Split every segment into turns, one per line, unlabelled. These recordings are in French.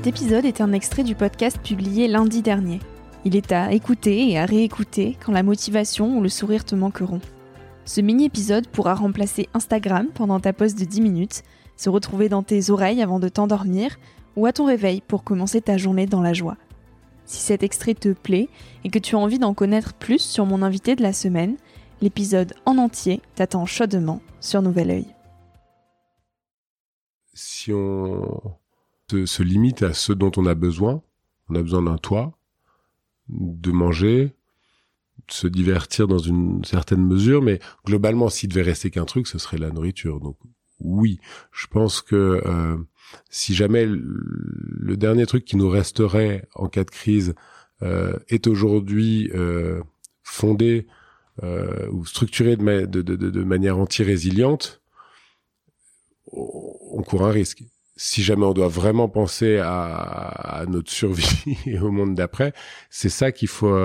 Cet épisode est un extrait du podcast publié lundi dernier. Il est à écouter et à réécouter quand la motivation ou le sourire te manqueront. Ce mini-épisode pourra remplacer Instagram pendant ta pause de 10 minutes, se retrouver dans tes oreilles avant de t'endormir ou à ton réveil pour commencer ta journée dans la joie. Si cet extrait te plaît et que tu as envie d'en connaître plus sur mon invité de la semaine, l'épisode en entier t'attend chaudement sur Nouvel Oeil.
Si on se, limite à ce dont on a besoin, on a besoin d'un toit, de manger, de se divertir dans une certaine mesure, mais globalement, s'il devait rester qu'un truc, ce serait la nourriture. Donc oui, je pense que euh, si jamais le dernier truc qui nous resterait en cas de crise euh, est aujourd'hui euh, fondé ou structuré de, de, de manière anti-résiliente, on court un risque. Si jamais on doit vraiment penser à, à notre survie et au monde d'après, c'est ça qu'il faut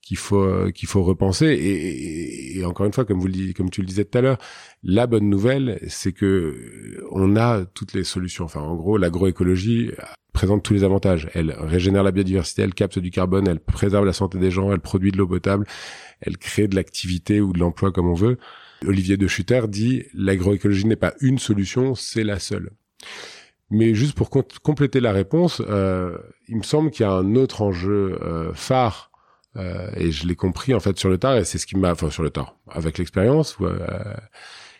qu'il faut qu'il faut repenser. Et, encore une fois comme vous le comme tu le disais tout à l'heure la bonne nouvelle c'est que on a toutes les solutions. Enfin en gros l'agroécologie présente tous les avantages. Elle régénère la biodiversité elle capte du carbone elle préserve la santé des gens elle produit de l'eau potable elle crée de l'activité ou de l'emploi comme on veut. Olivier de Schutter dit l'agroécologie n'est pas une solution c'est la seule mais juste pour compléter la réponse, euh, il me semble qu'il y a un autre enjeu euh, phare euh, et je l'ai compris en fait sur le tard et c'est ce qui m'a, enfin sur le tard, avec l'expérience, euh,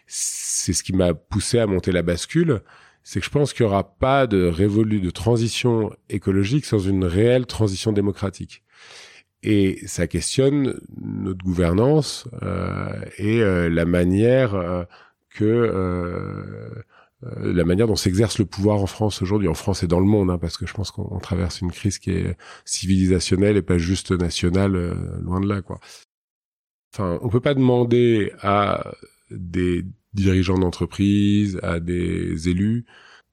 c'est ce qui m'a poussé à monter la bascule. C'est que je pense qu'il y aura pas de révolu de transition écologique sans une réelle transition démocratique. Et ça questionne notre gouvernance euh, et euh, la manière que la manière dont s'exerce le pouvoir en France aujourd'hui, en France et dans le monde, hein, parce que je pense qu'on traverse une crise qui est civilisationnelle et pas juste nationale, euh, loin de là, quoi. Enfin, on peut pas demander à des dirigeants d'entreprise, à des élus,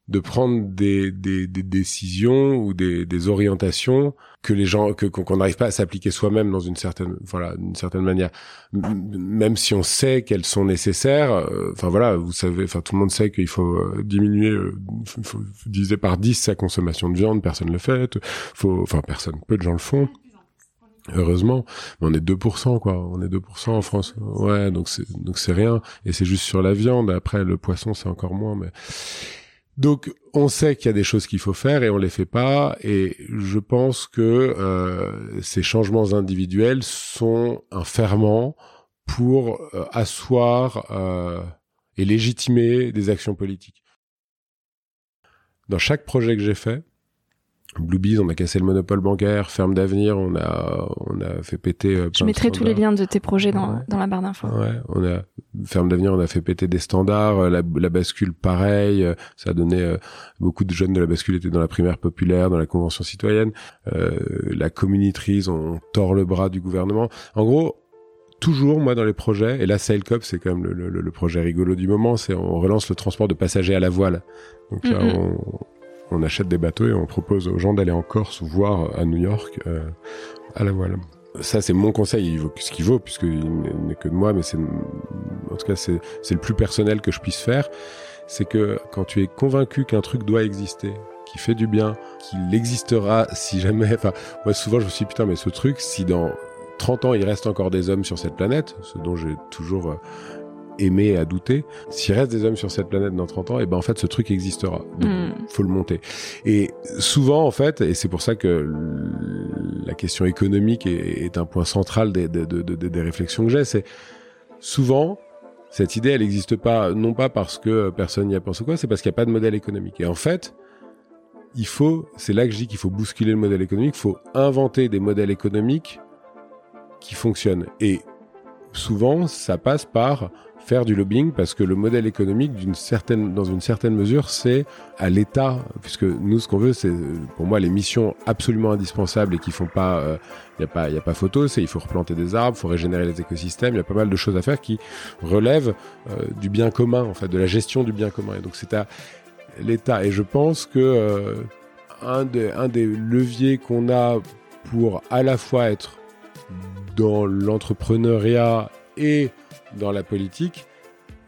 de prendre des, des, des décisions ou des, des, orientations que les gens que qu'on n'arrive pas à s'appliquer soi-même dans une certaine voilà d'une certaine manière même si on sait qu'elles sont nécessaires euh, enfin voilà vous savez enfin tout le monde sait qu'il faut euh, diminuer euh, faut diviser par 10 sa consommation de viande personne le fait faut enfin personne peu de gens le font Heureusement, on est 2%, quoi. On est 2% en France. Ouais, donc c'est, donc c'est rien. Et c'est juste sur la viande. Après, le poisson, c'est encore moins, mais donc, on sait qu'il y a des choses qu'il faut faire et on les fait pas. Et je pense que euh, ces changements individuels sont un ferment pour euh, asseoir euh, et légitimer des actions politiques. Dans chaque projet que j'ai fait, Bluebees, on a cassé le monopole bancaire, Ferme d'avenir, on a on a fait péter.
Euh, Je mettrai tous les liens de tes projets dans, dans la barre d'infos.
Ouais, on a Ferme d'avenir, on a fait péter des standards, euh, la, la bascule pareil, euh, ça a donné beaucoup de jeunes de la bascule étaient dans la primaire populaire, dans la convention citoyenne, la communitrise, on tord le bras du gouvernement. En gros, toujours moi dans les projets et là Sailcop c'est quand même le, le, le, projet rigolo du moment c'est on relance le transport de passagers à la voile donc là on, on achète des bateaux et on propose aux gens d'aller en Corse voir à New York euh, à la voile. Ça, c'est mon conseil. Il ce qu'il vaut, puisqu'il n'est que de moi, mais c'est, en tout cas, c'est, c'est le plus personnel que je puisse faire. C'est que quand tu es convaincu qu'un truc doit exister, qui fait du bien, qu'il existera si jamais, enfin, moi, souvent, je me suis dit, putain, mais ce truc, si dans 30 ans, il reste encore des hommes sur cette planète, ce dont j'ai toujours euh, aimer à douter. S'il reste des hommes sur cette planète dans 30 ans, et eh ben en fait ce truc existera. Donc, mm. faut le monter. Et souvent en fait, et c'est pour ça que la question économique est, un point central des, des, des, des réflexions que j'ai, c'est souvent cette idée elle n'existe pas non pas parce que personne n'y a pensé quoi, c'est parce qu'il n'y a pas de modèle économique. Et en fait, il faut, c'est là que je dis qu'il faut bousculer le modèle économique, il faut inventer des modèles économiques qui fonctionnent. Et souvent, ça passe par faire du lobbying parce que le modèle économique, dans une certaine mesure, c'est à l'État, puisque nous, ce qu'on veut, c'est pour moi les missions absolument indispensables et qui font pas, il euh, a pas, il y a pas photo, c'est il faut replanter des arbres, il faut régénérer les écosystèmes, il y a pas mal de choses à faire qui relèvent euh, du bien commun, en fait, de la gestion du bien commun. Et donc c'est à l'État. Et je pense que euh, un des leviers qu'on a pour à la fois être dans l'entrepreneuriat et dans la politique,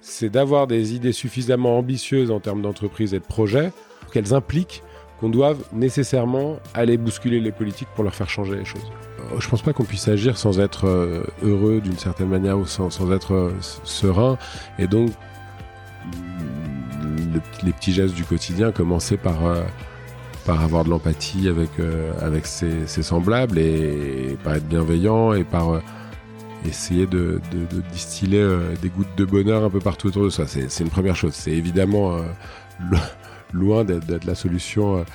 c'est d'avoir des idées suffisamment ambitieuses en termes d'entreprise et de projet qu'elles impliquent qu'on doive nécessairement aller bousculer les politiques pour leur faire changer les choses. Euh, je pense pas qu'on puisse agir sans être euh, heureux d'une certaine manière ou sans, sans être euh, serein. Et donc, les petits gestes du quotidien, commencer par, par avoir de l'empathie avec, avec ses, semblables et, par être bienveillant et par essayer de, distiller des gouttes de bonheur un peu partout autour de soi. C'est une première chose. C'est évidemment loin d'être la solution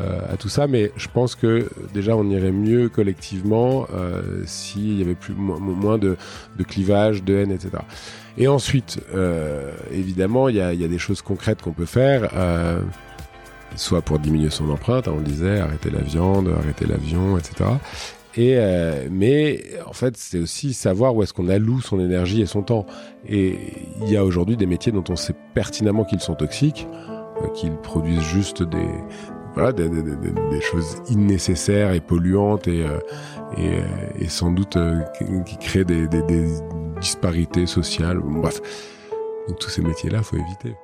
euh, à tout ça, mais je pense que déjà on irait mieux collectivement euh, s'il y avait plus moins de, de, clivage, de haine, etc. Et ensuite, euh, évidemment, il y a, y a, des choses concrètes qu'on peut faire, euh, soit pour diminuer son empreinte, hein, on le disait, arrêter la viande, arrêter l'avion, etc. Et euh, mais en fait, c'est aussi savoir où est-ce qu'on alloue son énergie et son temps. Et il y a aujourd'hui des métiers dont on sait pertinemment qu'ils sont toxiques, euh, qu'ils produisent juste des, voilà, des, des, des, des, choses innécessaires et polluantes et, euh, et, euh, et, sans doute euh, qui, créent des, disparités sociales. Bref, donc tous ces métiers-là, faut éviter.